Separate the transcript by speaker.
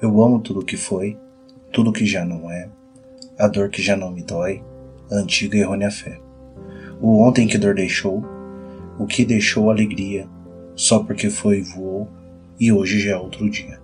Speaker 1: Eu amo tudo o que foi, tudo o que já não é, a dor que já não me dói, a antiga e errônea fé. O ontem que dor deixou, o que deixou alegria, só porque foi e voou, e hoje já é outro dia.